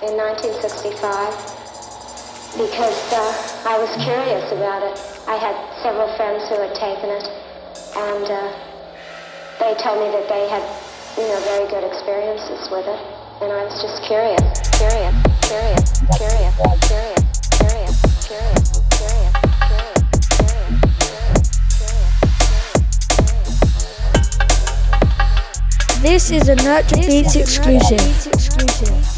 in 1965 because uh, I was curious about it. I had several friends who had taken it, and uh, they told me that they had, you know, very good experiences with it, and I was just curious, curious, curious, curious, curious, curious, curious, curious. This is a Nurtured Beatz exclusive.